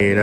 say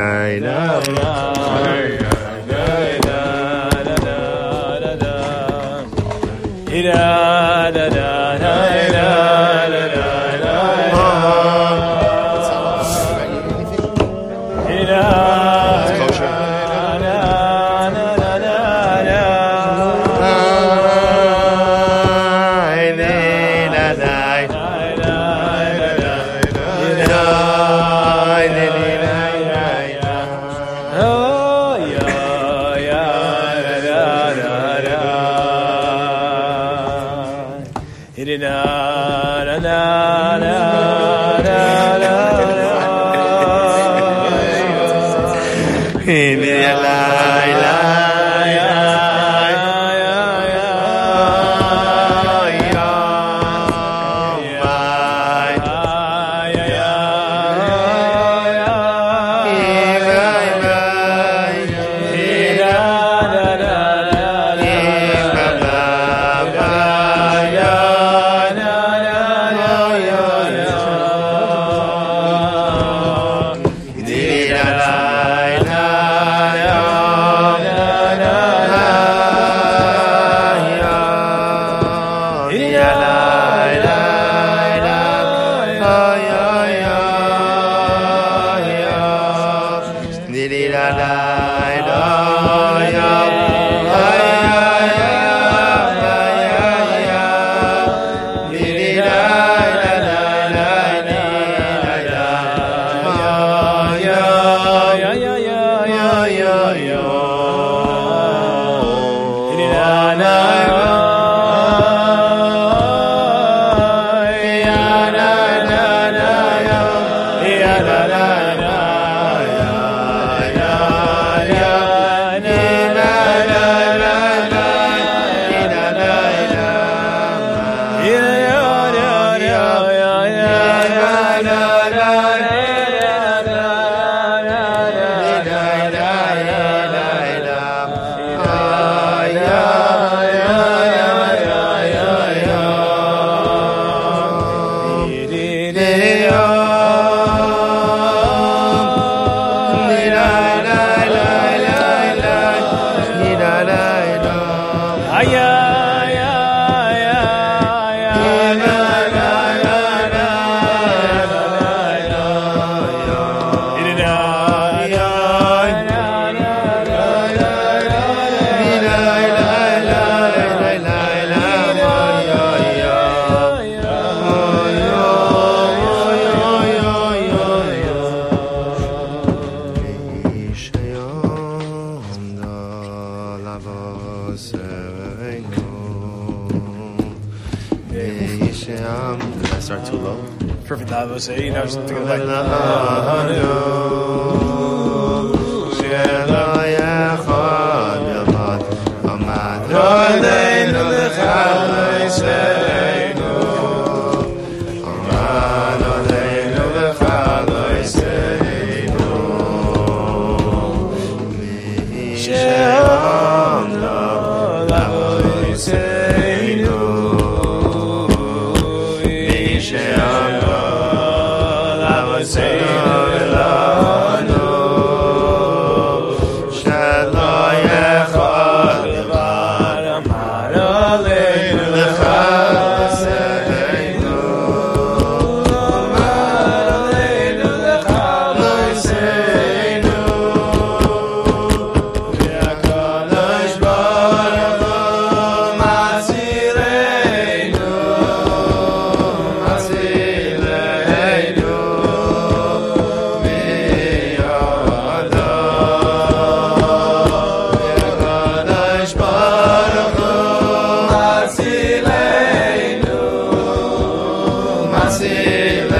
love. Tomase eh.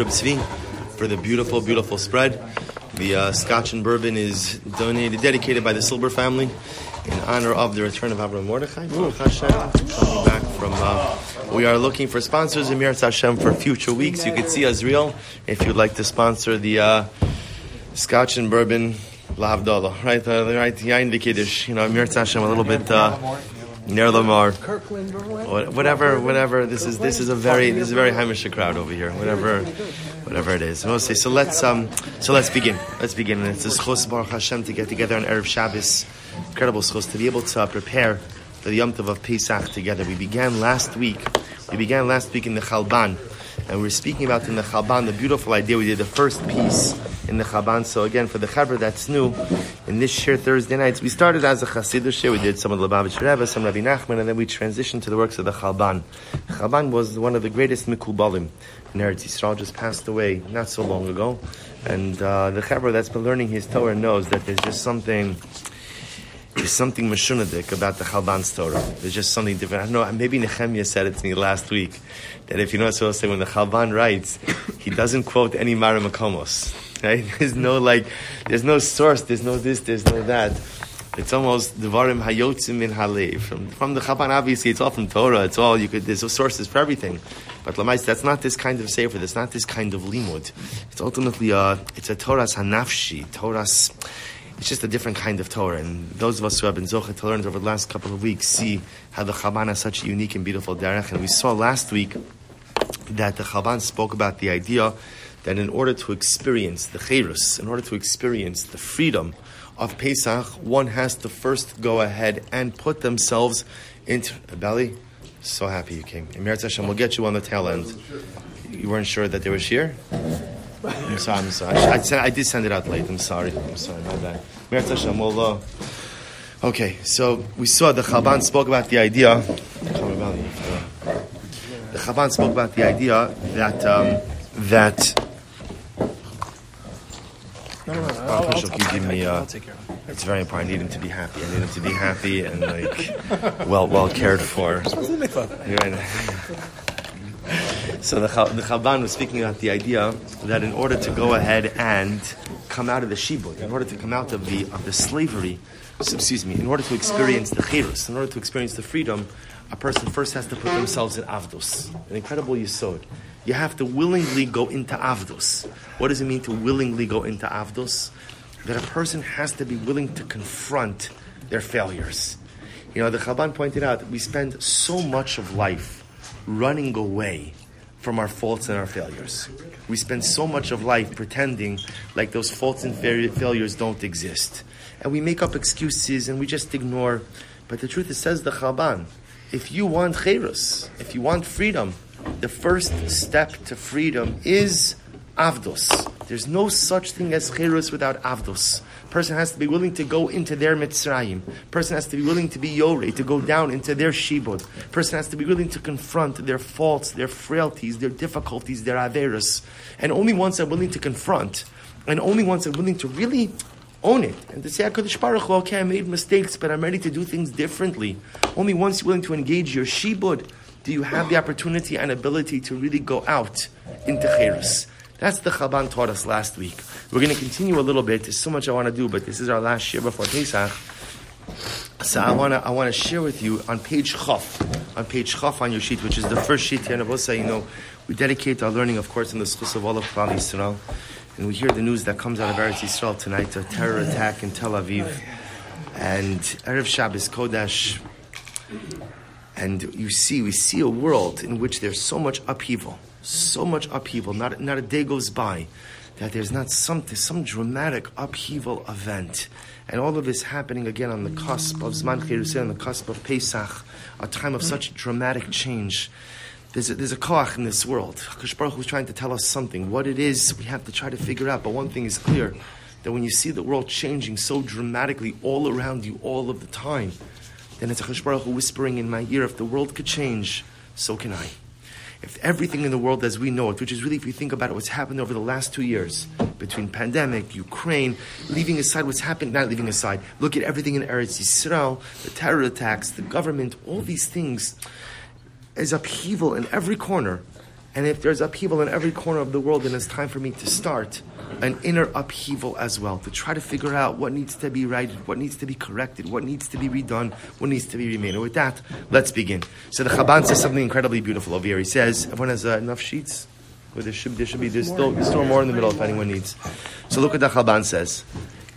Yeshkot Reb Tzvi for the beautiful, beautiful spread. The uh, Scotch and bourbon is donated, dedicated by the Silber family in honor of the return of Abraham Mordechai. Coming back from. Uh, we are looking for sponsors in Mirat Hashem for future weeks. You could see Azriel if you'd like to sponsor the uh, Scotch and bourbon Lavdala, right? Uh, right, Yain Kiddush. You know, Mirat Hashem a little bit. Ner Lamar, Kirkland? Whatever, whatever. This is this is a very this is a very Hamish crowd over here. Whatever, whatever it is. Say so. Let's um so let's begin. Let's begin. And it's a schos Baruch Hashem to get together on erev Shabbos. Incredible schos to be able to uh, prepare for the Yom Tov of Pesach together. We began last week. We began last week in the Chalban, and we were speaking about in the Chalban the beautiful idea. We did the first piece in the Chalban. So again, for the Chaver that's new, in this share Thursday nights, we started as a Chassidish share. We did some of the Lubavitch Rebbe, some Rabbi Nachman, and then we transitioned to the works of the Chalban. Chalban was one of the greatest Mikubalim in Eretz Yisrael, just passed away not so long ago. And uh, the Chaver that's been learning his Torah knows that there's just something there's something mashunadik about the Chalban's Torah. There's just something different. I don't know, maybe Nehemiah said it to me last week, that if you know what I say, when the Chalban writes, he doesn't quote any Mara Makomos. Right? There's no like, there's no source, there's no this, there's no that. It's almost Devarim Hayotzim min Halev. From, from the Chalban, obviously, it's all from Torah, it's all, you could, there's sources for everything. But Lamais, that's not this kind of sefer, that's not this kind of limud. It's ultimately a, it's a Torah's hanafshi, Torah's, it's just a different kind of Torah. And those of us who have been zochet to learn over the last couple of weeks see how the Chaban has such a unique and beautiful derech. And we saw last week that the Chaban spoke about the idea that in order to experience the cherus, in order to experience the freedom of Pesach, one has to first go ahead and put themselves into belly. So happy you came. And Meretz we'll get you on the tail end. You weren't sure that there was here? I'm sorry, I'm sorry. I, I, did send it out late. I'm sorry. I'm sorry, my bad. Meretz Hashem, we'll, uh, Okay, so we saw the Chaban spoke about the idea. The Chaban spoke about the idea that um, that. No, no, no. I'll, I'll, give me, uh. It's very important. I need him to be happy. I need him to be happy and like well well cared for. So the, the Chaban was speaking about the idea that in order to go ahead and come out of the shibud, in order to come out of the of the slavery, excuse me, in order to experience the chirus, in order to experience the freedom, a person first has to put themselves in avdus, an incredible yisod. You have to willingly go into avdus. What does it mean to willingly go into avdus? That a person has to be willing to confront their failures. You know, the Chaban pointed out that we spend so much of life running away from our faults and our failures. We spend so much of life pretending like those faults and failures don't exist. And we make up excuses and we just ignore. But the truth is, says the Chaban, if you want cherus, if you want freedom, the first step to freedom is avdos. There's no such thing as cherus without avdos. Person has to be willing to go into their mitzrayim. Person has to be willing to be yorei, to go down into their shibud. Person has to be willing to confront their faults, their frailties, their difficulties, their averus. And only once they're willing to confront, and only once they're willing to really own it and to say, HaKadosh Baruch Hu, okay, I made mistakes, but I'm ready to do things differently. Only once you're willing to engage your shibud do you have the opportunity and ability to really go out into cherus. That's the Chaban taught us last week. We're going to continue a little bit. There's so much I want to do, but this is our last year before Pesach. So I want to I want to share with you on page Chaf, on page Chaf on your sheet, which is the first sheet here. You know, we dedicate our learning, of course, in the schus of all of Klal Yisrael, and we hear the news that comes out of Eretz Yisrael tonight, a terror attack in Tel Aviv, and erev Shabbos Kodesh, and you see, we see a world in which there's so much upheaval, so much upheaval. Not not a day goes by that there's not something, some dramatic upheaval event. And all of this happening again on the cusp of Zman Cherusah, on the cusp of Pesach, a time of such dramatic change. There's a, there's a koach in this world. Hakadosh Baruch Hu is trying to tell us something. What it is, we have to try to figure out. But one thing is clear, that when you see the world changing so dramatically all around you all of the time, then it's Hakadosh Baruch Hu whispering in my ear, if the world could change, so can I. if everything in the world as we know it, which is really, if you think about it, what's happened over the last two years between pandemic, Ukraine, leaving aside what's happened, not leaving aside, look at everything in Eretz Yisrael, the terror attacks, the government, all these things, is upheaval in every corner. And if there's upheaval in every corner of the world, then it's time for me to start an inner upheaval as well, to try to figure out what needs to be righted, what needs to be corrected, what needs to be redone, what needs to be remade. And with that, let's begin. So the Chabad says something incredibly beautiful over here. He says, everyone has uh, enough sheets? Or there should, there should be, there's still, there's still more in the middle if anyone needs. So look what the Chabad says.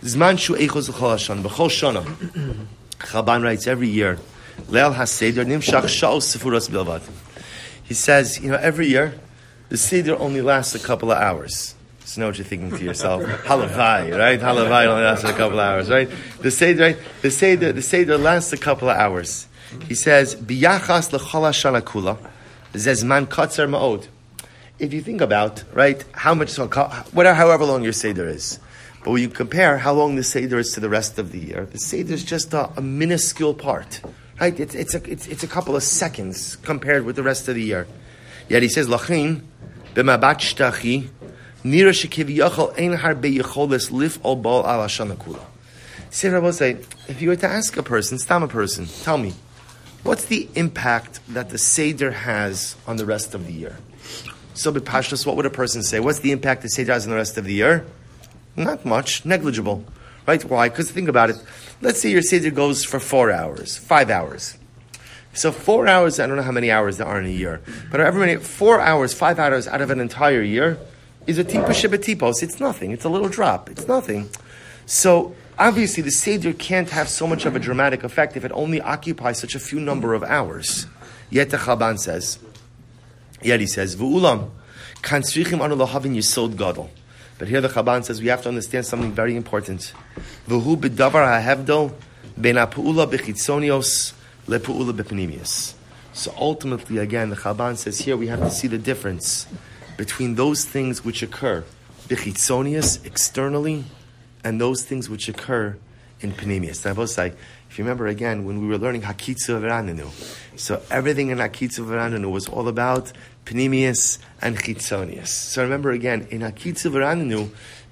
Zman shu eichos b'chol shana. Chabad writes every year, Leil HaSeder nimshach sha'os sefuros bilvad. He says, you know, every year, the Seder only lasts a couple of hours. So know what you're thinking to yourself. Halavai, right? Halavai only lasts a couple of hours, right? The Seder, right? The Seder, the Seder lasts a couple of hours. He says, Biyachas l'chol hashana kula, zezman katzer ma'od. If you think about, right, how much, whatever, however long your Seder is, but when you compare how long the Seder is to the rest of the year, the Seder is just a, a minuscule part. Right? It's, it's, a, it's, it's a couple of seconds compared with the rest of the year. Yet he says, Lachin, b'mabat shtachi, nira shekiviyachal ein lif ol bal kula. See, I will say, if you were to ask a person, stam a person, tell me, what's the impact that the Seder has on the rest of the year? So, Bipashtas, what would a person say? What's the impact the Seder has on the rest of the year? Not much, negligible. Right? Why? Because think about it. Let's say your Seder goes for four hours, five hours. So four hours, I don't know how many hours there are in a year, but however many, four hours, five hours out of an entire year is a tipa shibatipos. It's nothing. It's a little drop. It's nothing. So obviously the Seder can't have so much of a dramatic effect if it only occupies such a few number of hours. Yet the Chaban says, yet he says, V'ulam, kan tzrichim anu lohavin yisod gadol. But here the Chaban says we have to understand something very important. V'hu b'davar ha'hevdol ben ha'pu'ula b'chitzonios le'pu'ula b'pnimius. So ultimately, again, the Chaban says here we have to see the difference between those things which occur b'chitzonius, externally, and those things which occur in pnimius. Now, both say, if you remember again, when we were learning Hakitzu Veraninu, so everything in Hakitzu Veraninu was all about Pnimius and Chitzonius. So remember again, in Hakitzu Veraninu,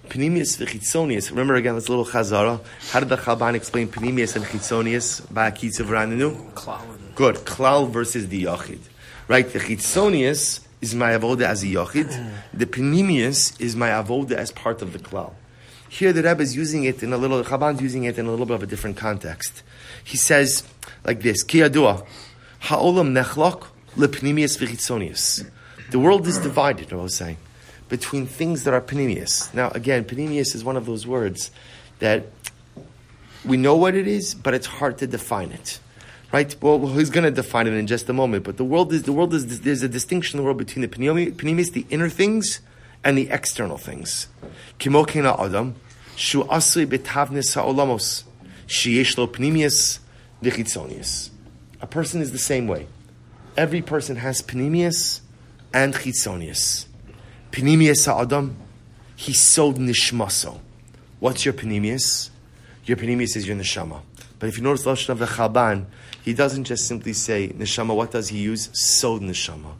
Pnimius v'Chitzonius. Remember again, this little Chazara. How did the Chaban explain Pnimius and Chitzonius by Hakitzu Veraninu? Good. Klal versus the Yachid. Right? The Chitzonius is my avoda as a Yachid. The Pnimius is my avoda as part of the Klal. Here the Rebbe is using it in a little, Chaban's using it in a little bit of a different context. He says like this, Ki yadua, ha'olam nechlok lepnimius v'chitzonius. The world is divided, I was saying, between things that are panemius. Now, again, panemius is one of those words that we know what it is, but it's hard to define it. Right? Well, he's going to define it in just a moment. But the world is the world is there's a distinction in the world between the panemius, the inner things, and the external things. Kimokina adam shu asui betavnis ha'olamos sheyesh lo v'chitzonius. A person is the same way. Every person has panemius and chitzonius. Panemius ha'adam, he sowed nishmaso. What's your panemius? Your panemius is your neshama. But if you notice the of the Chaban, he doesn't just simply say neshama. What does he use? Sod neshama.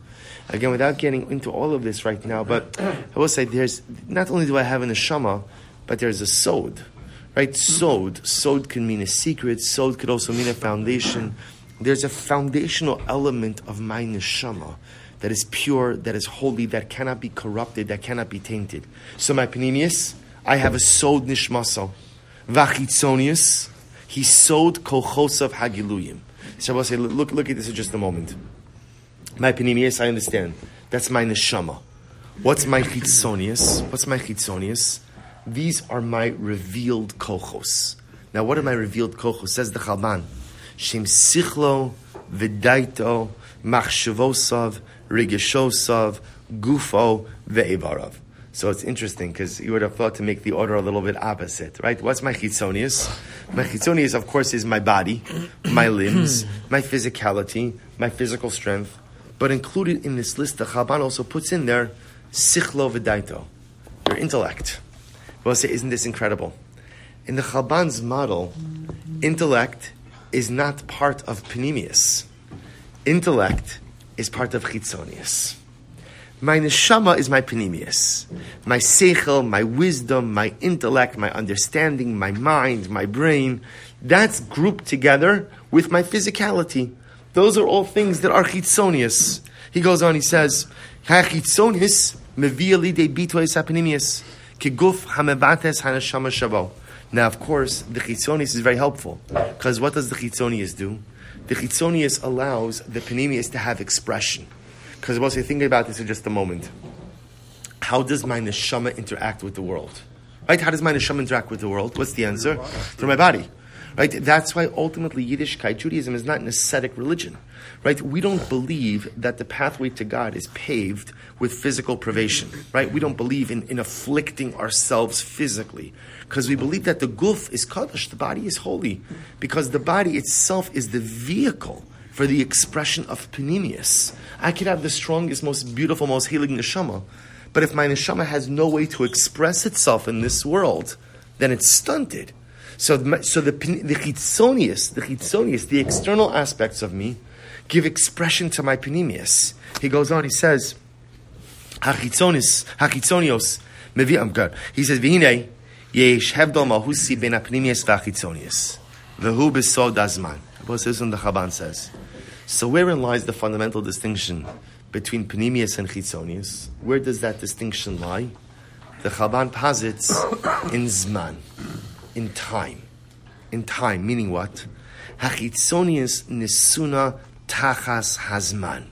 Again, without getting into all of this right now, but I will say there's not only do I have a neshama, but there's a sod. Right? Sod. Sod can mean a secret. Sod could also mean a foundation. There's a foundational element of my neshama that is pure, that is holy, that cannot be corrupted, that cannot be tainted. So my panemius, I have a sod nishmaso. Vachitzonius, he sowed kolchosav hagiluyim. Will say, look, look at this in just a moment. My panemius, I understand. That's my neshama. What's my chitzonius? What's my chitzonius? These are my revealed kochos. Now, what are my revealed kochos? Says the Chalban. Shem sichlo v'daito machshavosav rigishosav gufo ve'evarav. So it's interesting because you would have thought to make the order a little bit opposite, right? What's my chitzonius? My chitzonius, of course, is my body, my limbs, my physicality, my physical strength. But included in this list, the Chaban also puts in there sichlo v'daito, your intellect. We'll say, isn't this incredible? In the Chaban's model, intellect is not part of panemius. Intellect is part of chitzonius. My neshama is my panemius. My seichel, my wisdom, my intellect, my understanding, my mind, my brain. That's grouped together with my physicality. Those are all things that are chitzonius. He goes on, he says, Ha-chitzonius mevia lidei bitois hapanemius. Kiguf hamevates haneshama shavo. Now, of course, the chitzonius is very helpful. Because what does the chitzonius do? The chitzonius allows the panemius to have expression. Because we'll say, thinking about this in just a moment. How does my neshama interact with the world? Right? How does my neshama interact with the world? What's the answer? Through my body. Right? That's why ultimately Yiddishkeit, Judaism, is not an ascetic religion. Right? We don't believe that the pathway to God is paved with physical privation. Right? We don't believe in, in afflicting ourselves physically. Because we believe that the guf is kaddish, the body is holy. Because the body itself is the vehicle for the expression of panemius. I could have the strongest, most beautiful, most healing neshama, but if my neshama has no way to express itself in this world, then it's stunted. So, so the the chitzonius, the chitzonius, the external aspects of me, give expression to my panemius. He goes on. He says, "Hachitzonis, hachitzonios, mevi." I'm good. He says, "V'hinei yesh hevdol mahusi ben apnimius v'achitzonius, v'hu besod azman." This is what the Chaban says. So wherein lies the fundamental distinction between panemius and chitzonius? Where does that distinction lie? The Chaban posits in zman in time. In time, meaning what? Hachitzonius nisuna tachas hazman.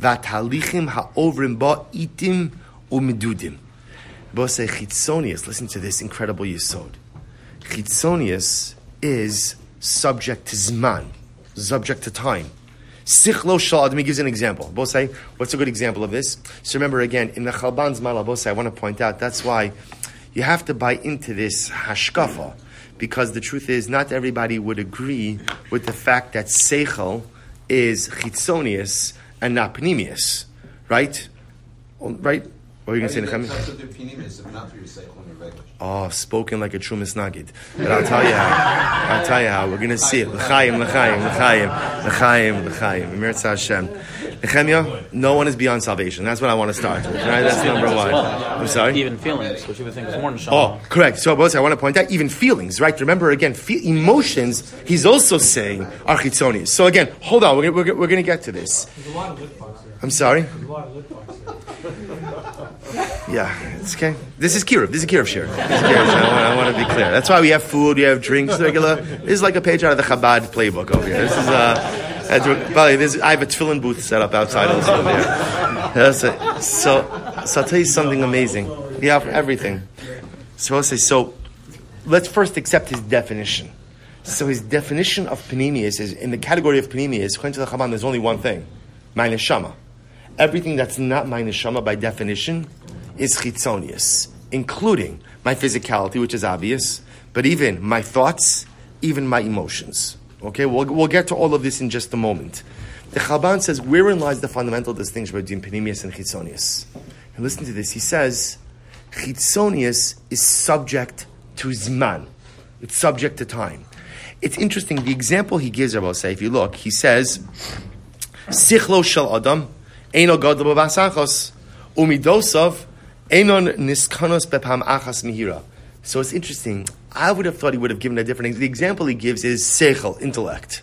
Vatalichim haovrim ba itim umidudim. Bose chitzonius, listen to this incredible yisod. Chitzonius is subject to zman, subject to time. Sichlo shal, let me give you an example. Bose, what's a good example of this? So remember again, in the Chalban's Mala, Bose, I want to point out, that's why you have to buy into this hashkafa because the truth is not everybody would agree with the fact that seichel is chitzonius and not panemius, right? Right? What are you going to say, Oh, spoken like a true misnagid. But I'll tell you how. I'll tell you how. We're going to see it. L'chaim, l'chaim, l'chaim, l'chaim, l'chaim. Emirza Hashem. Nehemiah, no one is beyond salvation. That's what I want to start with. Right? That's number one. I'm sorry? Even feelings, which you would think is more than Oh, correct. So, both I want to point out, even feelings, right? Remember, again, fe- emotions, he's also saying are chitzonius. So, again, hold on. We're, we're, we're going to get to this. I'm sorry? Yeah, it's okay. This is Kiruv. This is Kiruv share. I, want, to be clear. That's why we have food, we have drinks regular. This is like a page out of the Chabad playbook over here. This is uh, I have a tefillin booth set up outside of this here. So, so I'll tell you something amazing. We have everything. So I'll say, so let's first accept his definition. So his definition of panemius is, in the category of panemius, according to the Chabad, there's only one thing. My neshama. Everything that's not my neshama by definition is chitzonius, including my physicality, which is obvious, but even my thoughts, even my emotions. Okay, we'll, we'll get to all of this in just a moment. The Chalban says, wherein lies the fundamental distinction between panemius and chitzonius? And listen to this. He says, chitzonius is subject to zman. It's subject to time. It's interesting. The example he gives, I will say, if you look, he says, sichlo shel adam, eino gadol umidosav, enon niskanos bepam achas mihira. So it's interesting. I would have thought he would have given a different. Example. The example he gives is seichel, intellect.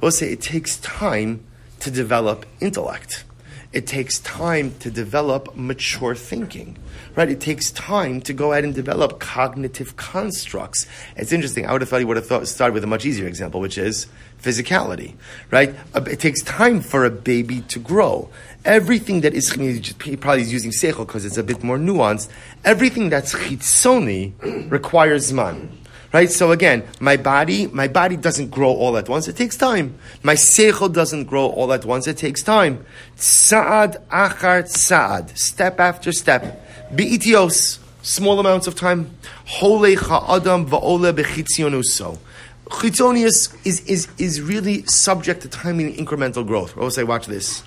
We'll say it takes time to develop intellect. It takes time to develop mature thinking, right? It takes time to go ahead and develop cognitive constructs. It's interesting. I would have thought he would have thought, started with a much easier example, which is physicality, right? Uh, it takes time for a baby to grow. Everything that is, he probably is using seichel because it's a bit more nuanced. Everything that's chitzoni requires man. Right? So again, my body, my body doesn't grow all at once. It takes time. My seichel doesn't grow all at once. It takes time. Sa'ad achar sa'ad. Step after step. Be'itios. Small amounts of time. Hole cha'adam va'ole bechitzionuso. Chitzonius is, is, is really subject to time and incremental growth. I will say, watch this.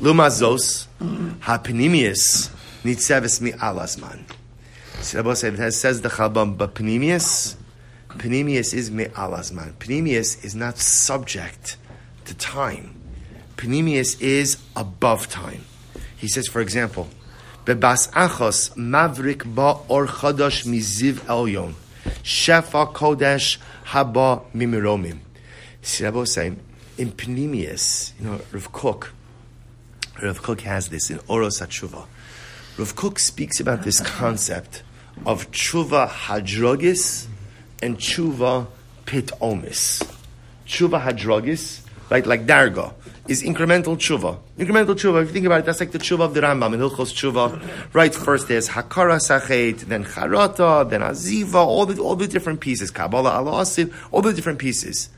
Lumazos, ha'penimius, nitzeves mi alasman. Says the Chalban, but penimius, Panemius is me'alazman. Panemius is not subject to time. Panemius is above time. He says, for example, Bebas achos mavrik ba or chadash miziv elyon. Shefa kodesh haba mimiromim. Was saying, in Panemius, you know, Rav Kook, Rav Kook has this in Oros HaTshuva. Rav Kook speaks about this concept of tshuva hadrogis and tshuva pitomis. Tshuva hadrogis, right, like darga, is incremental tshuva. Incremental tshuva, if you think about it, that's like the tshuva of the Rambam in Hilchos Tshuva. Right, first there's hakara sachet, then charata, then aziva, all the, all the different pieces, Kabbalah al all the different pieces.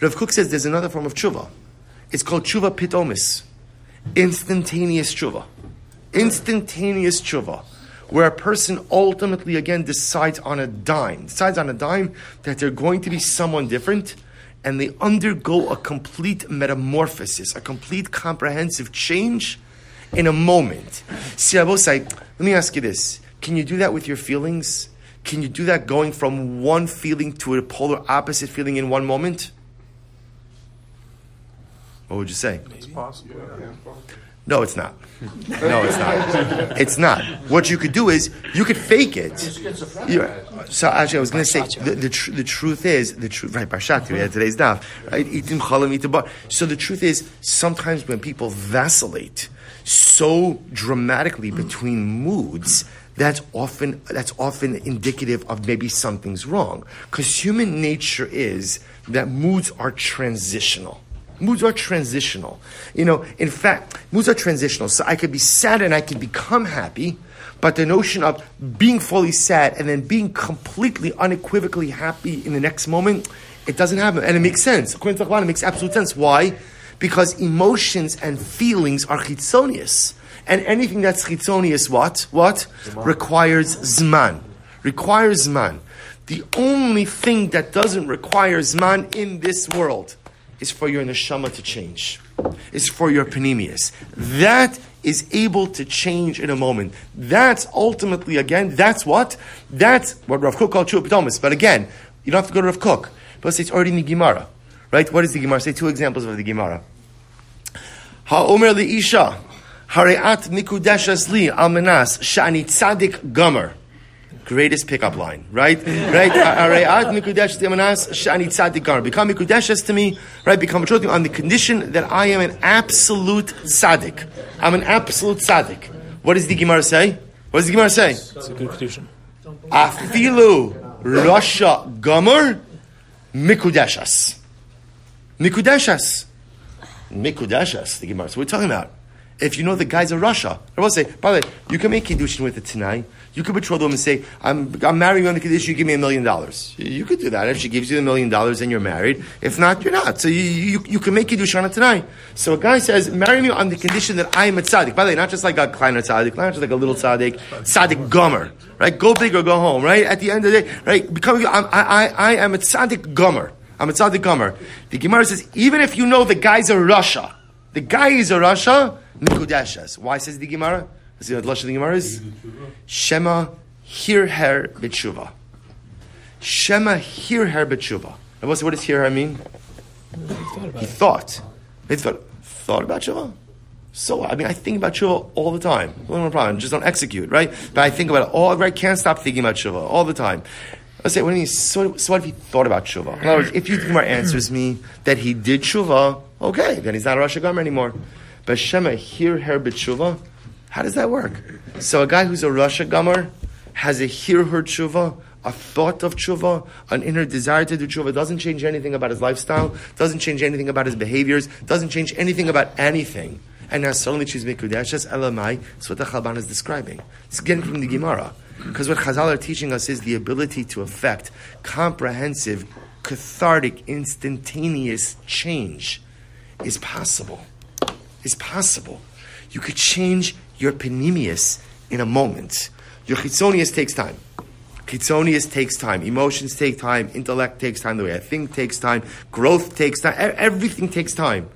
Rav Kook says there's another form of tshuva. It's called tshuva pitomis. Instantaneous tshuva. Instantaneous tshuva. Where a person ultimately again decides on a dime, decides on a dime that they're going to be someone different, and they undergo a complete metamorphosis, a complete comprehensive change in a moment. See, Abosai, let me ask you this. Can you do that with your feelings? Can you do that going from one feeling to a polar opposite feeling in one moment? What would you say? It's possible. No, it's not. No, it's not. It's not. What you could do is you could fake it. So actually, I was going to say the, the, tr- the truth is the truth. Right, Barshat, we had today's daf. Right, eating chalam, eating. So the truth is sometimes when people vacillate so dramatically between moods. That's often that's often indicative of maybe something's wrong because human nature is that moods are transitional. Moods are transitional. You know, in fact, moods are transitional. So I could be sad and I can become happy, but the notion of being fully sad and then being completely unequivocally happy in the next moment, it doesn't happen. And it makes sense. According to the it makes absolute sense. Why? Because emotions and feelings are chitzonius. And anything that's chitzonius, what? What? Requires zman. Requires zman. The only thing that doesn't require zman in this world is for your neshama to change. Is for your panemius. That is able to change in a moment. That's ultimately, again, that's what? That's what Rav Kook called Chua Patomus. But again, you don't have to go to Rav Kook. But it's already in the Gemara. Right? What is the Gemara? Say two examples of the Gemara. Ha'omer li'isha, hare'at mikudeshas li almanas, shani tzadik gomer. Greatest pickup line, right? Right? Hare'at mikudeshas li almanas, shani tzadik gomer. Become mikudeshas to me, right? Become betrothed to on the condition that I am an absolute tzaddik. I'm an absolute tzaddik. What does the Gemara say? What does the Gemara say? It's a good condition. Afilu Rasha Gomer Mikudeshas. Mikudeshas. Mikudeshas, the Gemara. So we're talking about. If you know the guy's a Rasha, I will say, by the way, you can make Kiddushin with it tonight. You could betroth them and say, I'm, I'm marrying you on the Kiddush, you give me a million dollars. You- could do that. If she gives you a million dollars, then you're married. If not, you're not. So you, you, you can make Kiddush on it tonight. So a guy says, marry me on the condition that I am a tzaddik. By the way, not just like a kleiner tzaddik, not just like a little tzaddik, tzaddik gomer. Right? Go big or go home, right? At the end of the day, right? Become, I, I, I am a tzaddik gomer. I'm a tzaddik gomer. The Gemara says, even if you know the guy's a Rasha, the guy is a Rasha, Nikudeshas. Why says the Gemara? Lush of the Gemara is? Shema hear her b'tshuva. Shema hear her b'tshuva. And what's, what does hear her mean? He thought. He thought, thought about tshuva? So, I mean, I think about tshuva all the time. No problem. Just don't execute, right? But I think about it all, right? Can't stop thinking about tshuva all the time. I say, what do you mean? So, so what if he thought about tshuva? In other words, if you think answers me that he did tshuva, okay, then he's not a Rosh Hashanah anymore. But Shema hear her b'tshuva, how does that work? So a guy who's a Rosh Hashanah has a hear her tshuva, a thought of tshuva, an inner desire to do tshuva, doesn't change anything about his lifestyle, doesn't change anything about his behaviors, doesn't change anything about anything. And now suddenly she's Mikudeshes Elamai, that's what the Chalban is describing. It's getting from the Gemara. Because what Chazal are teaching us is the ability to affect comprehensive, cathartic, instantaneous change is possible. Is possible. You could change your panemius in a moment. Your chitzonius takes time. Chitzonius takes time. Emotions take time. Intellect takes time. The way I think takes time. Growth takes time. Everything takes time.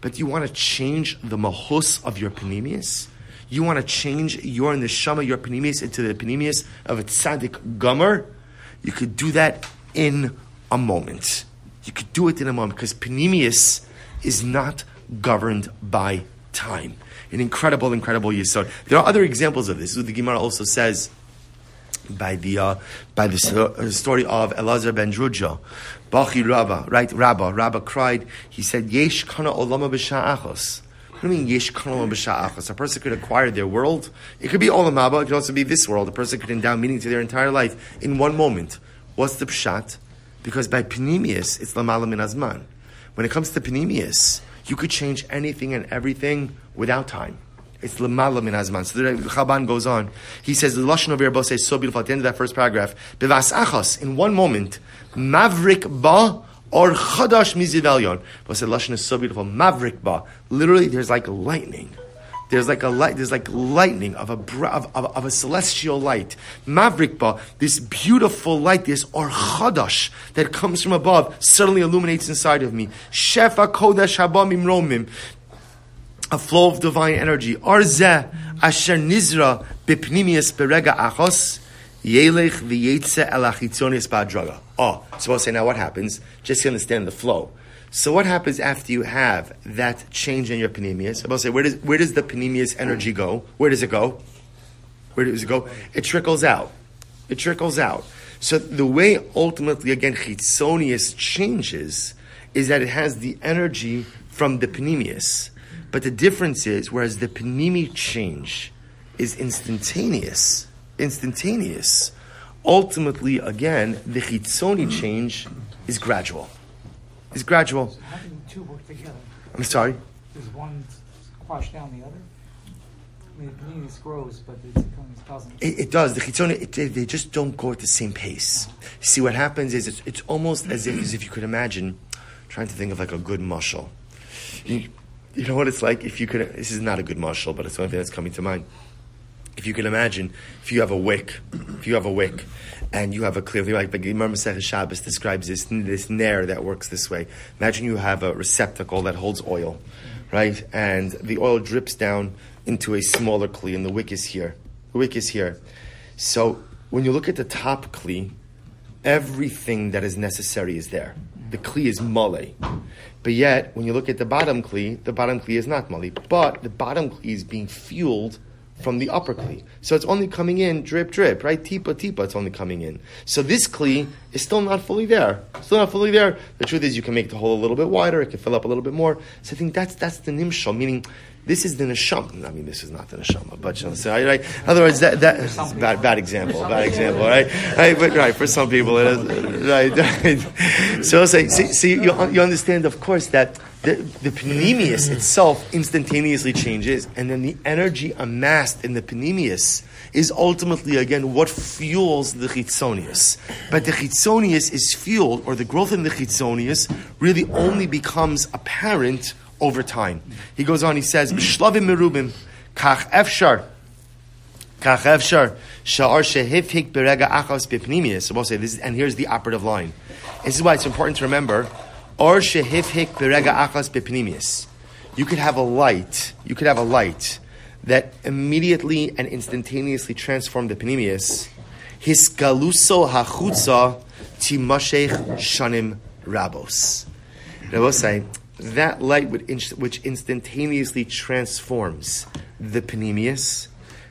But you want to change the mahus of your panemius? You want to change your neshama, your panemius, into the panemius of a tzaddik gomer? You could do that in a moment. You could do it in a moment because panemius is not governed by time. An incredible, incredible yisod. There are other examples of this. The Gemara also says by the uh, by the uh, story of Elazar ben Durdaya, Bachi Rabba, right? Rabba, Rabba cried. He said, "Yesh kana olama b'sha'achos." What do you mean yesh kana olama b'sha'achos? A person could acquire their world. It could be olam haba. It could also be this world. A person could endow meaning to their entire life in one moment. What's the pshat? Because by panemius, it's lamala min azman. When it comes to panemius, you could change anything and everything without time. It's lemala min azman. So the Chaban goes on. He says the lashon of Yerbo says so beautiful at the end of that first paragraph. Bevas achos in one moment, mavrik ba or chadash mizivelyon. But the lashon is so beautiful. Mavrik ba. Literally, there's like lightning. There's like a light. There's like lightning of a of, of, of a celestial light. Mavrik ba. This beautiful light. This or chadash that comes from above suddenly illuminates inside of me. Shefa kodesh haba mimromim a flow of divine energy. Arze asher nizra bipnimius berega achos yelech v'yetze el achitzonis ba'draga. Oh, so I'll say now what happens? Just to understand the flow. So what happens after you have that change in your panemius? I'll say where does where does the panemius energy go? Where does it go? Where does it go? It trickles out. It trickles out. So the way ultimately again chitzonius changes is that it has the energy from the panemius. But the difference is, whereas the panemi change is instantaneous, instantaneous, ultimately, again, the chitzoni change is gradual. Is gradual. How do the two work together? I'm sorry. Does one squash down the other? I mean, the panini grows, but the chitzonius doesn't. It, it does. The chitzoni, it, they, just don't go at the same pace. See, what happens is it's, it's almost as if, as if you could imagine, trying to think of like a good mushal. You, you know what it's like if you could. This is not a good mushal, but it's the only thing that's coming to mind. If you can imagine, if you have a wick, if you have a wick, and you have a clear, like the Gemara Masech Shabbos describes this this nair that works this way. Imagine you have a receptacle that holds oil, right, and the oil drips down into a smaller kli, and the wick is here. The wick is here. So when you look at the top kli, everything that is necessary is there. The kli is male. But yet, when you look at the bottom kli, the bottom kli is not male. But the bottom kli is being fueled from the upper kli. So it's only coming in drip, drip, right? Tipa, tipa, it's only coming in. So this kli is still not fully there. Still not fully there. The truth is you can make the hole a little bit wider, it can fill up a little bit more. So I think that's that's the nimshal, meaning this is the neshama. I mean, this is not the neshama, but you know, so, right? In other words, that, that is bad, bad example, bad example, right? right? But right, for some people it is, right? right. So, say, see, see you, you understand, of course, that the, the panemius itself instantaneously changes, and then the energy amassed in the panemius is ultimately, again, what fuels the chitzonius. But the chitzonius is fueled, or the growth in the chitzonius really only becomes apparent over time. He goes on, he says, B'shlavim merubim, kach efshar, kach efshar, sha'ar berega achos bipnimius. So we'll say this, and here's the operative line. This is why it's important to remember, or shehifhik berega achos bipnimius. You could have a light, you could have a light that immediately and instantaneously transformed the panemius. His galuso hachutza timashech shanim rabos. I will say, that light which instantaneously transforms the panemius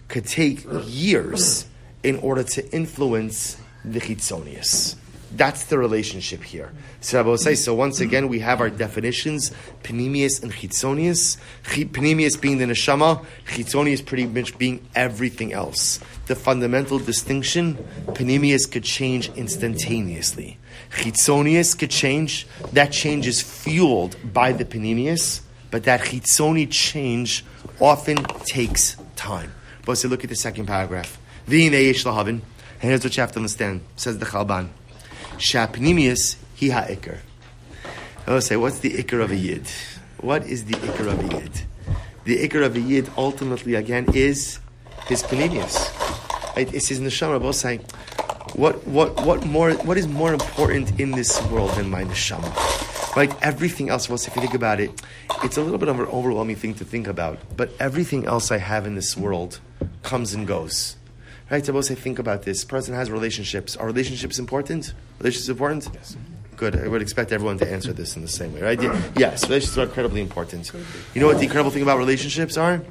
could take years in order to influence the chitzonius. That's the relationship here. So so once again, we have our definitions, panemius and chitzonius. Panemius being the neshama, chitzonius pretty much being everything else. The fundamental distinction, panemius could change instantaneously. Chitzonius could change. That change is fueled by the panemius, but that chitzoni change often takes time. But so look at the second paragraph. And here's what you have to understand. Says the Chalban. Shapnimius hi ha'ikr. I oh, will say, what's the ikr of a yid? What is the ikr of a yid? The ikr of a yid ultimately, again, is his panemius. It's his neshama. Both saying, what, what, what more, what is more important in this world than my neshama? Right? Everything else, well, if you think about it, it's a little bit of an overwhelming thing to think about. But everything else I have in this world comes and goes. Right? Suppose I think about this. person has relationships. Are relationships important? Relationships important? Yes. Good. I would expect everyone to answer this in the same way, right? Yes, relationships are incredibly important. You know what the incredible thing about relationships are?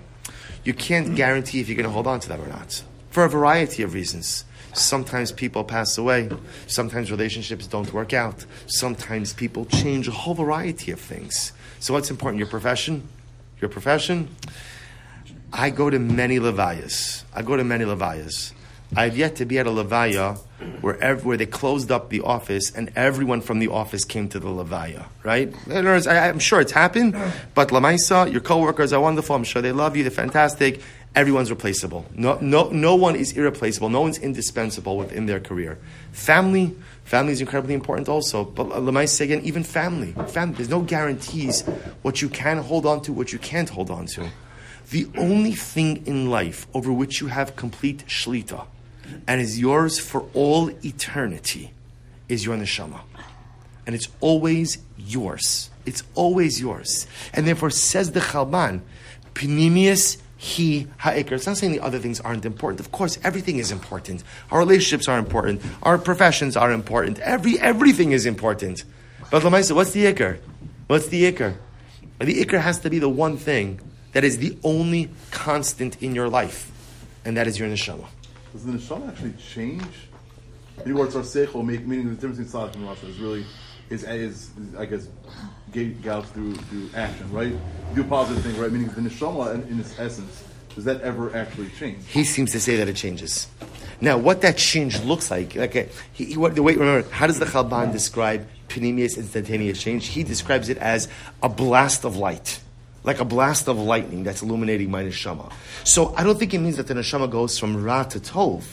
You can't guarantee if you're going to hold on to them or not, for a variety of reasons. Sometimes people pass away. Sometimes relationships don't work out. Sometimes people change a whole variety of things. So, what's important? Your profession? Your profession? I go to many levayas. I go to many levayas. I've yet to be at a levaya where, ev- where they closed up the office and everyone from the office came to the levaya, right? Words, I, I'm sure it's happened, but lamaisa, your coworkers are wonderful. I'm sure they love you. They're fantastic. Everyone's replaceable. No, no, no one is irreplaceable. No one's indispensable within their career. Family, family is incredibly important also. But lamaisa again, even family, family. There's no guarantees what you can hold on to, what you can't hold on to. The only thing in life over which you have complete shlita and is yours for all eternity is your neshama. And it's always yours. It's always yours. And therefore, says the Chalban, Pinimius he ha'ikr. It's not saying the other things aren't important. Of course, everything is important. Our relationships are important. Our professions are important. Every, everything is important. But Lamaisa, what's the ikr? What's the ikr? The ikr has to be the one thing that is the only constant in your life, and that is your neshama. Does the neshama actually change? Maybe words are seichel, make meaning the difference between tzaddik and rasha is really is, is, is I guess gate gallop through through action, right? Do a positive thing, right? Meaning the neshama in, in its essence, does that ever actually change? He seems to say that it changes. Now, what that change looks like, a, he, he, what, the way, remember, how does the Chalban describe panemius instantaneous change? He describes it as a blast of light like a blast of lightning that's illuminating my neshama. So I don't think it means that the neshama goes from ra to tov,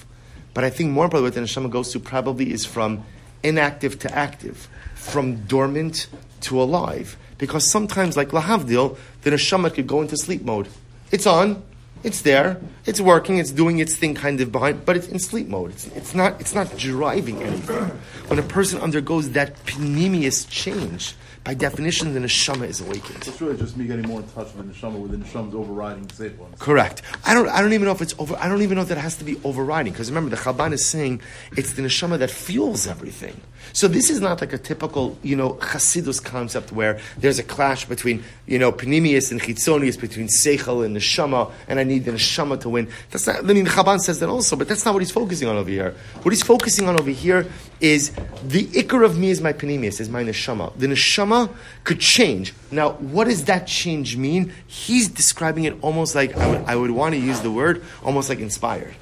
but I think more importantly, what the neshama goes to probably is from inactive to active, from dormant to alive. Because sometimes, like lahavdil, the neshama could go into sleep mode. It's on, it's there, it's working, it's doing its thing kind of behind, but it's in sleep mode. It's, it's not, it's not driving anything. When a person undergoes that panemius change, by definition, the neshama is awakened. It's really just me getting more in touch with the neshama, where the neshama is overriding the safe ones. Correct. I don't. I don't even know if it's over. I don't even know if that has to be overriding. Because remember, the Chalban is saying it's the neshama that fuels everything. So this is not like a typical, you know, Hasidus concept where there's a clash between, you know, Panemius and Chitzonius, between Seichel and Neshama, and I need the Neshama to win. That's not, I mean, the Chalban says that also, but that's not what he's focusing on over here. What he's focusing on over here is the Iker of me is my Panemius, is my Neshama. The Neshama could change. Now, what does that change mean? He's describing it almost like, I would, I would want to use the word, almost like inspired.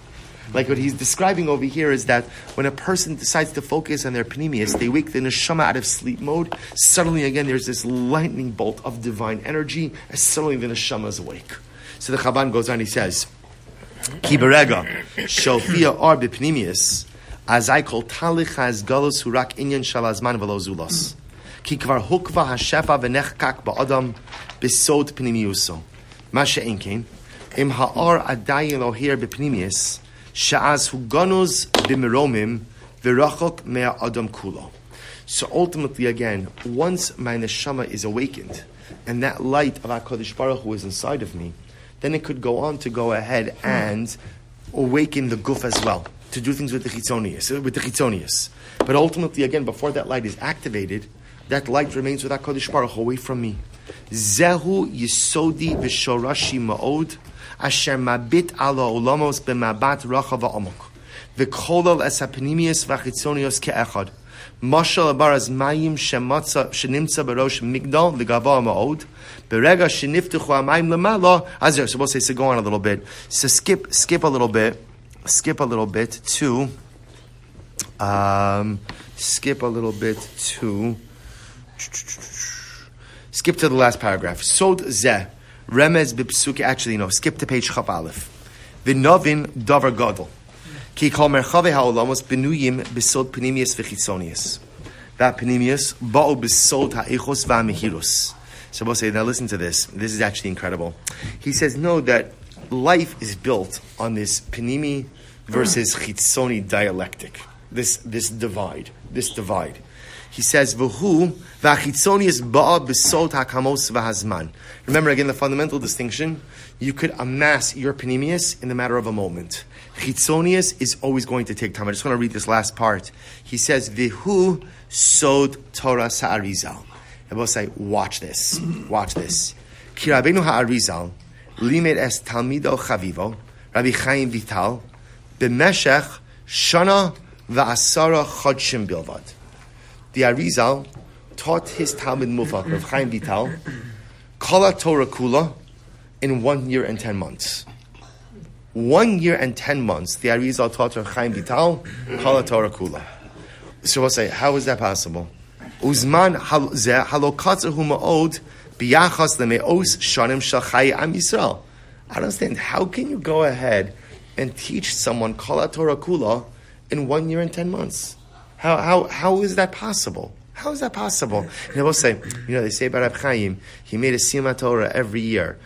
Like what he's describing over here is that when a person decides to focus on their panemius, they wake the neshama out of sleep mode. Suddenly, again, there's this lightning bolt of divine energy, and suddenly the neshama is awake. So the Chalban goes on, he says, Ki berega, shofia ar b'panemius, as I call talich as galus hurak inyan shalazman velo zulos. Ki kvar hukva hashefa v'nechkak ba'adam besod panemiuso. Masha inkein, im ha'ar adayin ohir b'panemius, Sha'az mea adam kulo. So ultimately, again, once my neshama is awakened, and that light of HaKadosh Baruch Hu is inside of me, then it could go on to go ahead and awaken the guf as well, to do things with the chitzonius, with the chitzonius. But ultimately, again, before that light is activated, that light remains with HaKadosh Baruch Hu away from me. Zehu yisodi v'shorashi ma'od, asher mabit ala olamos b'mabat rachav v'amok. V'kolal es hapnimius v'chitzonios ke'echad. Mashal abaraz mayim shematza shenimtza barosh migdal v'gava ma'od. Berega sheniftuchu amayim lemala. Azir, so we'll say, so go on a little bit. So skip, skip a little bit, skip a little bit to, um, skip a little bit to, skip to the last paragraph. Sod zeh. Remez b'psuki. Actually, no. Skip to page Chav Aleph. V'novin davar gadol. Ki kol merchave ha'olamos benuyim b'sod panemius v'chitzonius. That panemius ba'u b'sod ha'echos v'amehirus. So we'll say, now listen to this. This is actually incredible. He says, no, that life is built on this panemi versus chitzoni dialectic. This, this divide. This divide. He says, "V'hu v'achitzonius ba'a b'sot hakamos v'hazman." Remember again the fundamental distinction. You could amass your panemius in the matter of a moment. Chitzonius is always going to take time. I just want to read this last part. He says, "V'hu sod Torah sa'arizal." I will say, watch this, watch this. Ki Rabbeinu ha'arizal limed es talmido chavivo Rabbi Chaim Vital b'meshech shana v'asara chodshim bilvad. The Arizal taught his Talmid Muvhak of Chaim Vital Kala Torah Kula in one year and ten months. One year and ten months, the Arizal taught Rav Chaim Vital Kala Torah Kula. So we'll say, how is that possible? Uzman biyachas leme'os shanim shachai am Yisrael. I don't understand. How can you go ahead and teach someone Kala Torah Kula in one year and ten months? How, how, how is that possible? How is that possible? And they will say, you know, they say about Reb Chaim, he made a Sima Torah every year.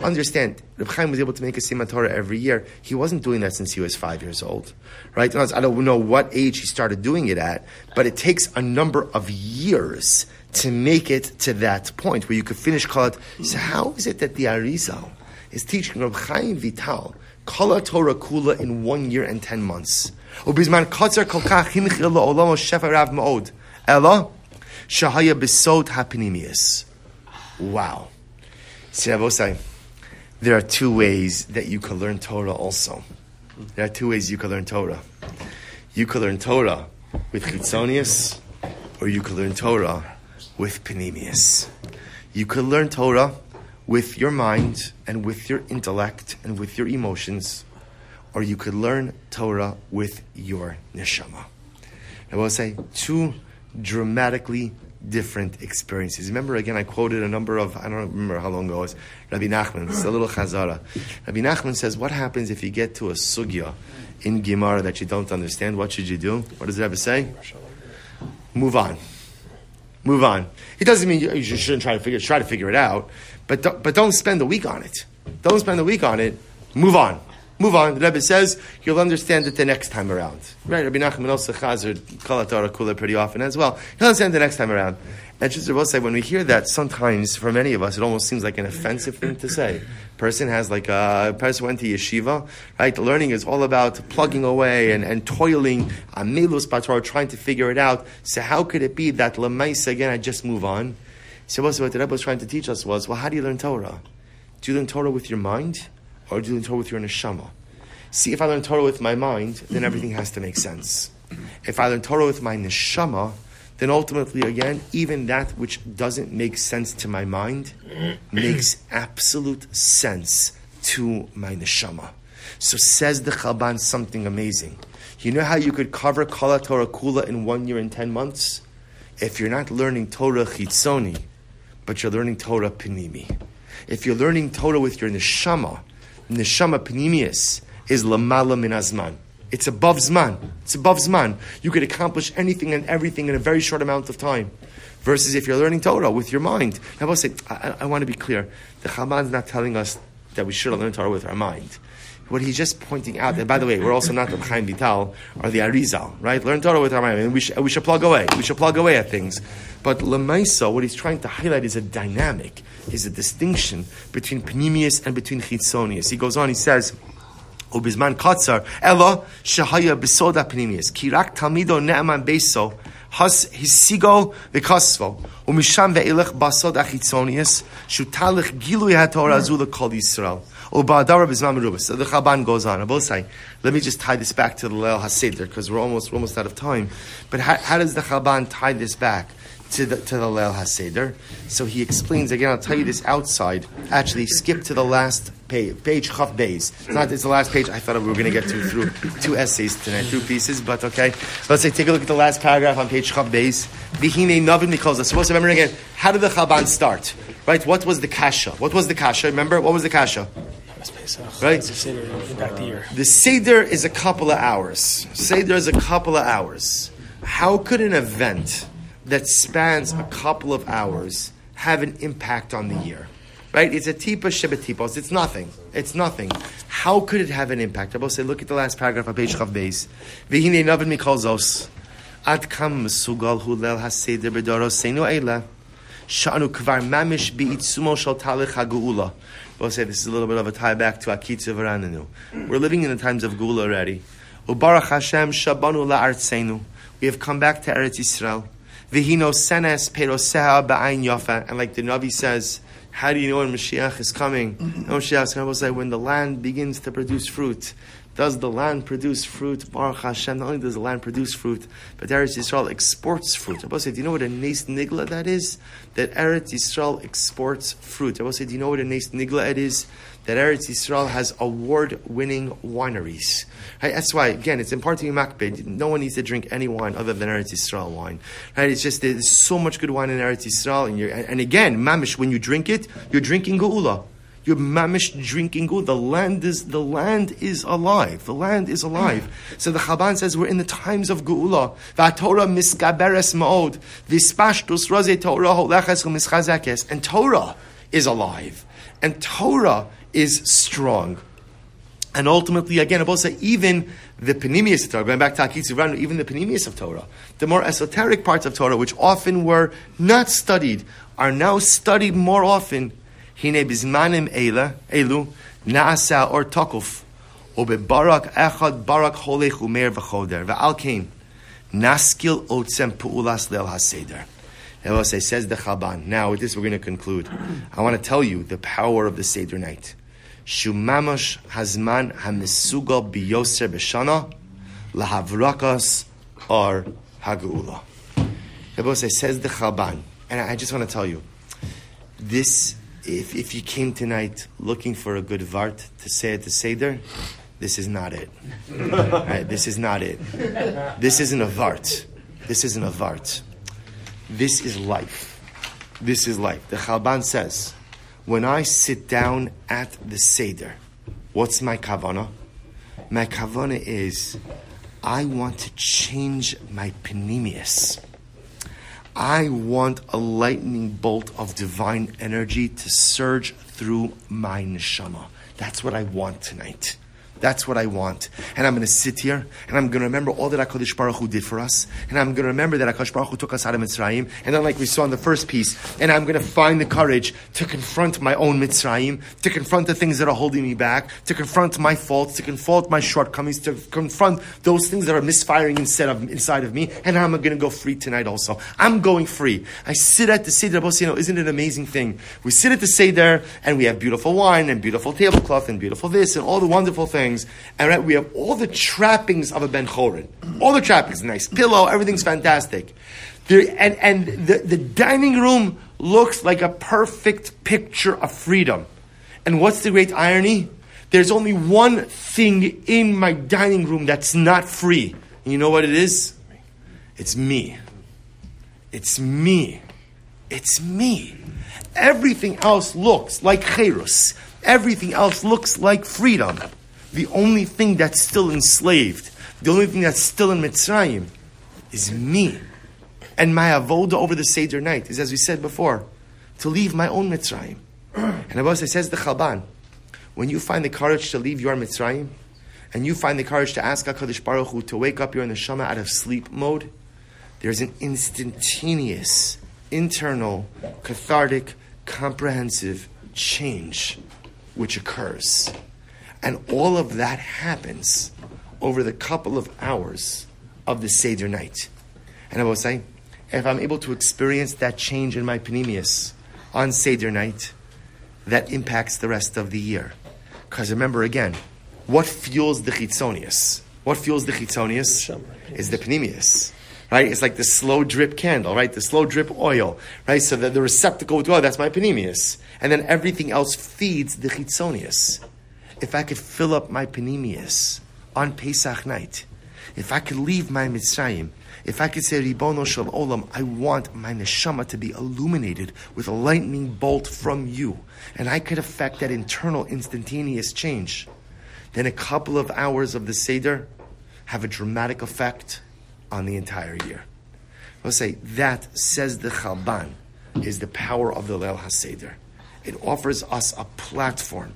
Understand, Reb Chaim was able to make a Sima Torah every year. He wasn't doing that since he was five years old, right? I don't know what age he started doing it at, but it takes a number of years to make it to that point where you could finish Kalat. So how is it that the Arizal is teaching Reb Chaim Vital Kala Torah Kula in one year and ten months? ובזמן קוצר כל כך הנחיל לעולמו שפע רב מאוד. אלא שהיה בסוד הפנימיus. Wow. See, Rabosai, there are two ways that you could learn Torah also. There are two ways you could learn Torah. You could learn Torah with chitzonius, or you could learn Torah with panemius. You could learn Torah with your mind and with your intellect and with your emotions, or you could learn Torah with your neshama. I will say two dramatically different experiences. Remember, again, I quoted a number of, I don't remember how long ago it was, Rabbi Nachman, it's a little chazara. Rabbi Nachman says, what happens if you get to a sugya in Gemara that you don't understand? What should you do? What does the Rebbe say? Move on. Move on. It doesn't mean you, you shouldn't try to figure, try to figure it out, but don't, but don't spend a week on it. Don't spend a week on it. Move on. Move on. The Rebbe says you'll understand it the next time around. Right? Rabbi Nachman also chazer Torah kula pretty often as well. You'll understand the next time around. And just will say, when we hear that, sometimes for many of us, it almost seems like an offensive thing to say. Person has like a person went to yeshiva, right? Learning is all about plugging away and, and toiling, amelus pator, trying to figure it out. So how could it be that lemaisa again? I just move on. So what the Rebbe was trying to teach us was, well, how do you learn Torah? Do you learn Torah with your mind? Or learn Torah with your neshama? See, if I learn Torah with my mind, then everything has to make sense. If I learn Torah with my neshama, then ultimately, again, even that which doesn't make sense to my mind makes absolute sense to my neshama. So says the Chalban something amazing. You know how you could cover Kala Torah Kula in one year and ten months? If you're not learning Torah Chitzoni, but you're learning Torah Pinimi. If you're learning Torah with your neshama, neshama panemius is lamala min azman. It's above zman. It's above zman. You could accomplish anything and everything in a very short amount of time. Versus if you're learning Torah with your mind. Now, I I, I want to be clear. The Chalban is not telling us that we should learn Torah with our mind what he's just pointing out. And by the way, we're also not the Chaim Vital or the Arizal, right? Learn Torah with Ramayim. And we, sh- we should plug away. We should plug away at things. But lemaisa, what he's trying to highlight is a dynamic, is a distinction between Pnimius and between Chitzonius. He goes on, he says, Ubizman Katzar, elo Shahaya Bisoda Pnimius, Kirak Tamido Ne'aman Beso, Has Hisigo Vikasvo, Umisham Ve'ilech Basod Achitzonius, Shutalich Gilu HaTorah Azul Kol Yisrael. So the Chalban goes on. I will say, let me just tie this back to the Leil HaSeder, because we're almost, we're almost out of time. But how, how does the Chalban tie this back? To the to the Leil Haseder. So he explains again. I'll tell you this outside. Actually, skip to the last page, page Chav Beis. It's not. It's the last page. I thought we were going to get to through two essays tonight, two pieces. But okay, let's say take a look at the last paragraph on page Chav Beis. Vihine Navin Mikolza. Supposed to remember again. How did the Chalban start? Right. What was the kasha? What was the kasha? Remember what was the kasha? Right? The Seder is a couple of hours. Seder is a couple of hours. How could an event that spans a couple of hours have an impact on the year? Right? It's a tipa shebetipos. It's nothing. It's nothing. How could it have an impact? I will say, look at the last paragraph of page Chav Beis. V'hinei navin mikol zos. Ad kam mesugal hu lel haseder b'dorosenu eila. Shanu kvar mamish bi'itzumo shal talich ha'geula. We'll say this is a little bit of a tie back to Akitza Varananu. We're living in the times of Geula already. Ubarach Hashem shabanu la'artzenu. We have come back to Eretz Yisrael. Vihino senes peroseha ba'ayin yafa. And like the Navi says, how do you know when Mashiach is coming? And Mashiach to say, when the land begins to produce fruit. Does the land produce fruit? Baruch Hashem, not only does the land produce fruit, but Eretz Yisrael exports fruit. I will say, do you know what a nes nigla that is? That Eretz Yisrael exports fruit. I will say, do you know what a nes nigla it is? That Eretz Yisrael has award-winning wineries. Right? That's why, again, it's important to be makbid. No one needs to drink any wine other than Eretz Yisrael wine. Right? It's just there's so much good wine in Eretz Yisrael, and, and, again, mamish, when you drink it, you're drinking geula. You're mamish drinking good. The land is the land is alive. The land is alive. So the Chalban says we're in the times of Geula. Torah miskaberes maod. Vispashtus raze Torah holeches umischazekes. And Torah is alive. And Torah is strong. And ultimately, again, say, even the panemius of Torah, going back to Akitzu even the panemius of Torah, the more esoteric parts of Torah, which often were not studied, are now studied more often Hine bizmanim elu, naasa or tokuf, barak echad barak holech umer v'choder, v'al kein, naskil otzem pu'ulas leil haseder. Elosay says the Chalban. Now, with this, we're going to conclude. I want to tell you the power of the Seder night. Shumamash hazman hamisugal biyoser b'shana lahavrakas or hagula. Elosay says the Chalban. And I just want to tell you, this if, if you came tonight looking for a good vart to say at the Seder, this is not it. right, this is not it. This isn't a vart. This isn't a vart. This is life. This is life. The Chalban says, when I sit down at the Seder, what's my kavana? My kavana is, I want to change my panemius. I want a lightning bolt of divine energy to surge through my neshama. That's what I want tonight. That's what I want. And I'm going to sit here and I'm going to remember all that HaKadosh Baruch Hu did for us. And I'm going to remember that HaKadosh Baruch Hu took us out of Mitzrayim. And then like we saw in the first piece, and I'm going to find the courage to confront my own Mitzrayim, to confront the things that are holding me back, to confront my faults, to confront my shortcomings, to confront those things that are misfiring instead of, inside of me. And I'm going to go free tonight also. I'm going free. I sit at the Seder, you know, isn't it an amazing thing? We sit at the Seder and we have beautiful wine and beautiful tablecloth and beautiful this and all the wonderful things things, and right, we have all the trappings of a Ben Chorin. All the trappings, nice pillow, everything's fantastic. There, and and the, the dining room looks like a perfect picture of freedom. And what's the great irony? There's only one thing in my dining room that's not free. And you know what it is? It's me. It's me. It's me. Everything else looks like cherus. Everything else looks like freedom the only thing that's still enslaved, the only thing that's still in Mitzrayim, is me. And my avoda over the Seder night is, as we said before, to leave my own Mitzrayim. And Abbas says the Chalban, when you find the courage to leave your Mitzrayim, and you find the courage to ask HaKadosh Baruch Hu to wake up your neshama out of sleep mode, there's an instantaneous, internal, cathartic, comprehensive change which occurs. And all of that happens over the couple of hours of the Seder night. And I was saying, if I'm able to experience that change in my panemius on Seder night, that impacts the rest of the year. Because remember again, what fuels the chitzonius? What fuels the chitzonius is the panemius. Right? It's like the slow drip candle, right? The slow drip oil, right? So that the receptacle with oh, oil, that's my panemius. And then everything else feeds the chitzonius if I could fill up my panemius on Pesach night, if I could leave my Mitzrayim, if I could say, Ribono Shel Olam, I want my neshama to be illuminated with a lightning bolt from you, and I could affect that internal instantaneous change, then a couple of hours of the Seder have a dramatic effect on the entire year. Let's say that, says the Chalban, is the power of the Leil HaSeder. It offers us a platform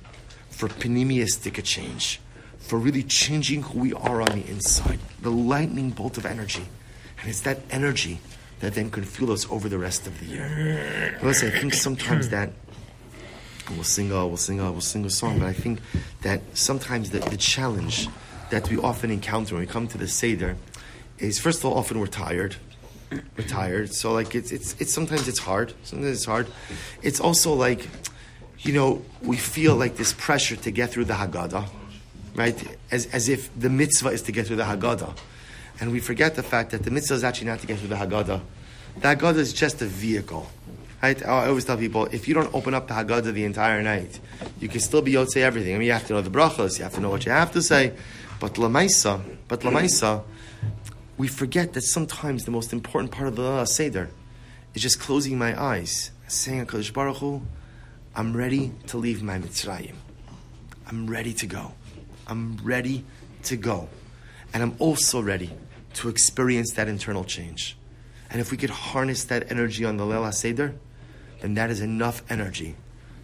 for panemiistic change, for really changing who we are on the inside. The lightning bolt of energy And it's that energy that then can fuel us over the rest of the year. Listen, I think sometimes that we'll sing a, we'll sing a, we'll sing a song, but I think that sometimes the, the challenge that we often encounter when we come to the Seder is first of all, often we're tired. We're tired. So like it's it's it's sometimes it's hard. Sometimes it's hard. It's also like, you know, we feel like this pressure to get through the Haggadah, right? As as if the mitzvah is to get through the Haggadah. And we forget the fact that the mitzvah is actually not to get through the Haggadah. The Haggadah is just a vehicle. Right? I always tell people, if you don't open up the Haggadah the entire night, you can still be Yotze everything. I mean, you have to know the brachos, you have to know what you have to say. But Lamaisa, but Lamaisa, we forget that sometimes the most important part of the Seder is just closing my eyes, saying, HaKadosh Baruch Hu, I'm ready to leave my Mitzrayim. I'm ready to go. I'm ready to go. And I'm also ready to experience that internal change. And if we could harness that energy on the Leil Seder, then that is enough energy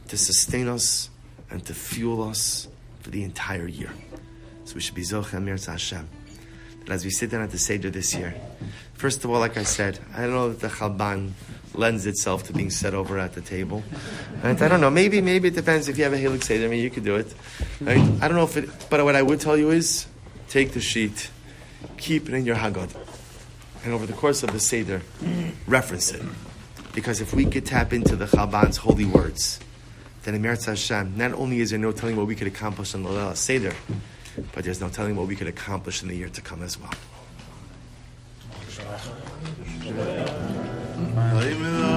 to sustain us and to fuel us for the entire year. So we should be Zochem Mirza Hashem. That as we sit down at the Seder this year, first of all, like I said, I don't know that the Chalban lends itself to being set over at the table. Right? I don't know. Maybe, maybe it depends if you have a Helix Seder. I mean, you could do it. Right? I don't know if it, but what I would tell you is, take the sheet, keep it in your Haggadah, and over the course of the Seder, reference it. Because if we could tap into the Chalban's holy words, then in Meretz Hashem, not only is there no telling what we could accomplish on the Seder, but there's no telling what we could accomplish in the year to come as well. What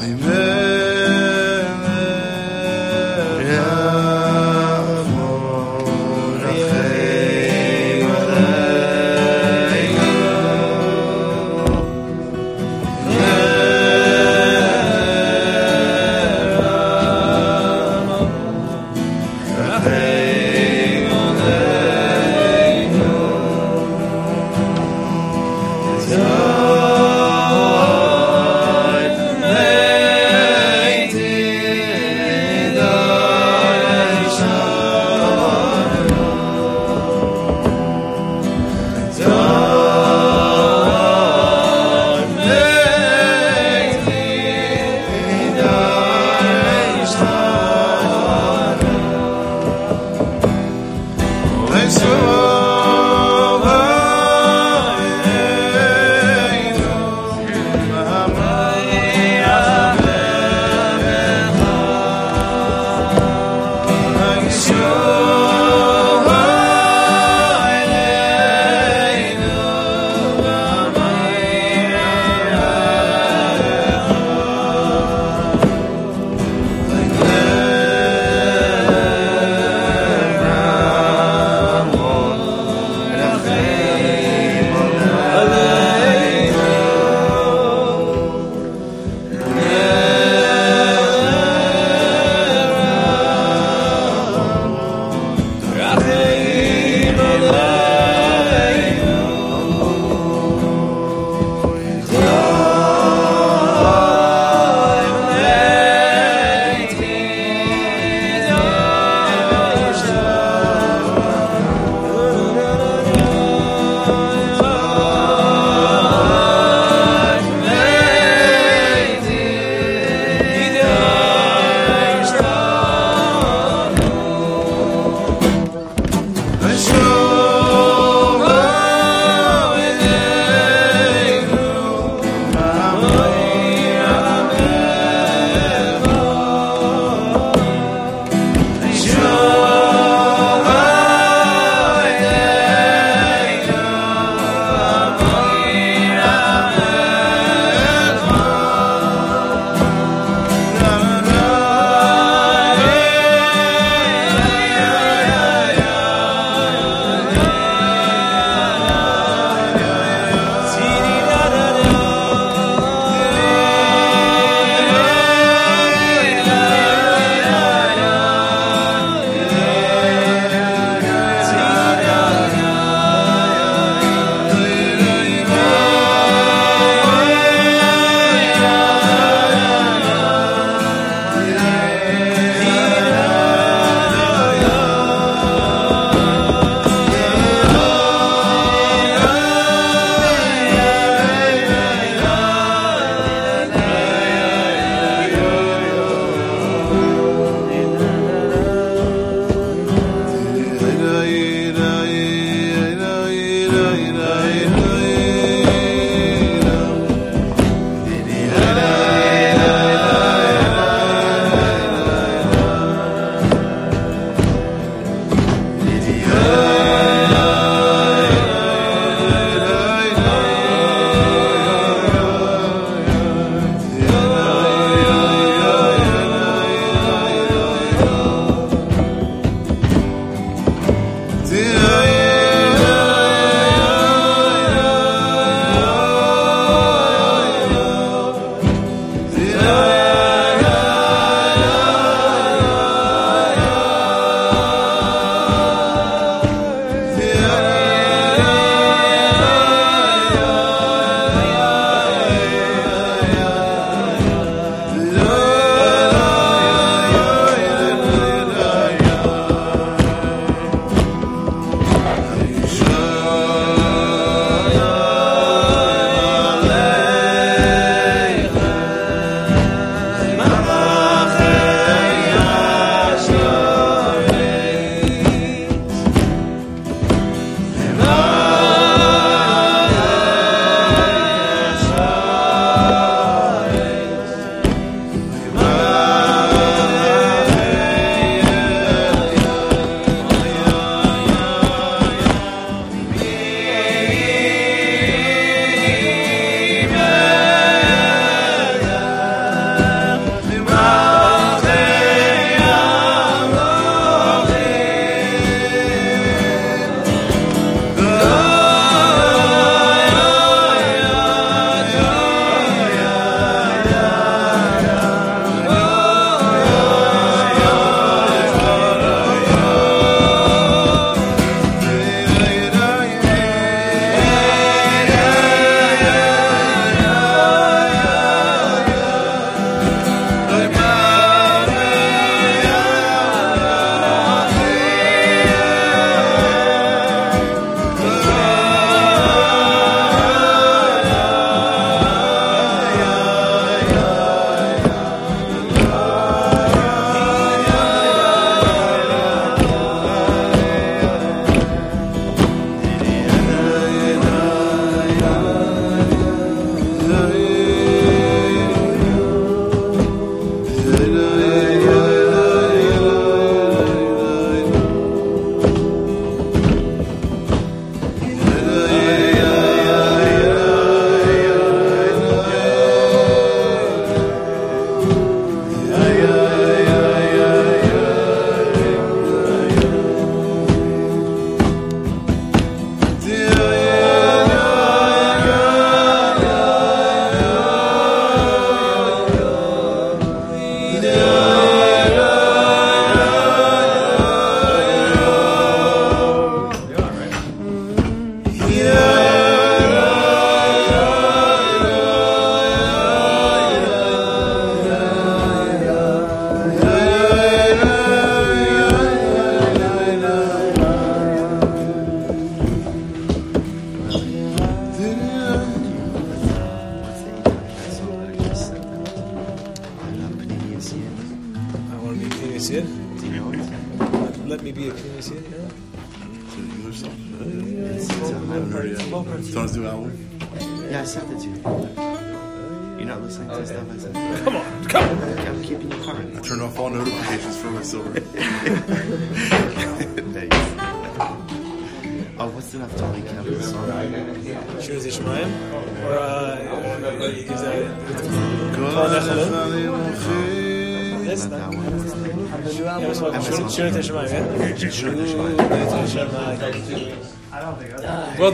Ali.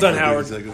Done, Howard.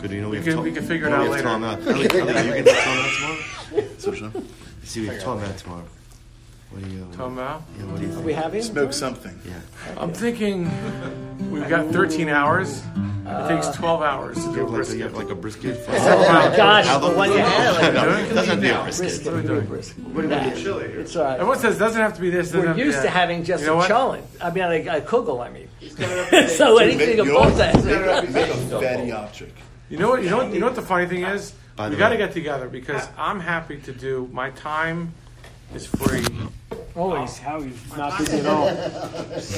Good, you know we, We can- Tom- we can figure it we out have later. Tom out. Ellie, Ellie, you can do Tom out tomorrow. So, sure. See, we have Tom out tomorrow. What do you? Uh, Tom Mao. Yeah, what do you think? We have him? Smoke something. Yeah. I'm thinking we've got 13 hours. It takes uh, 12 hours to You do a have like, a, you brisket. have like a brisket. Oh my gosh, How the long- one you had, like, No, it doesn't be a brisket. brisket. What are we doing? What do you chili? It's all right. Everyone says it doesn't have to be this. We're have used that. to having just You know a what? cholent. I mean, a, a kugel, I mean. so anything You know above what? that. Make a fatty object. You know what? You know what? You know what the funny thing uh, is? By we the got to way. get together because uh, I'm happy to do. My time is free. Oh, he's, how he's not busy at all.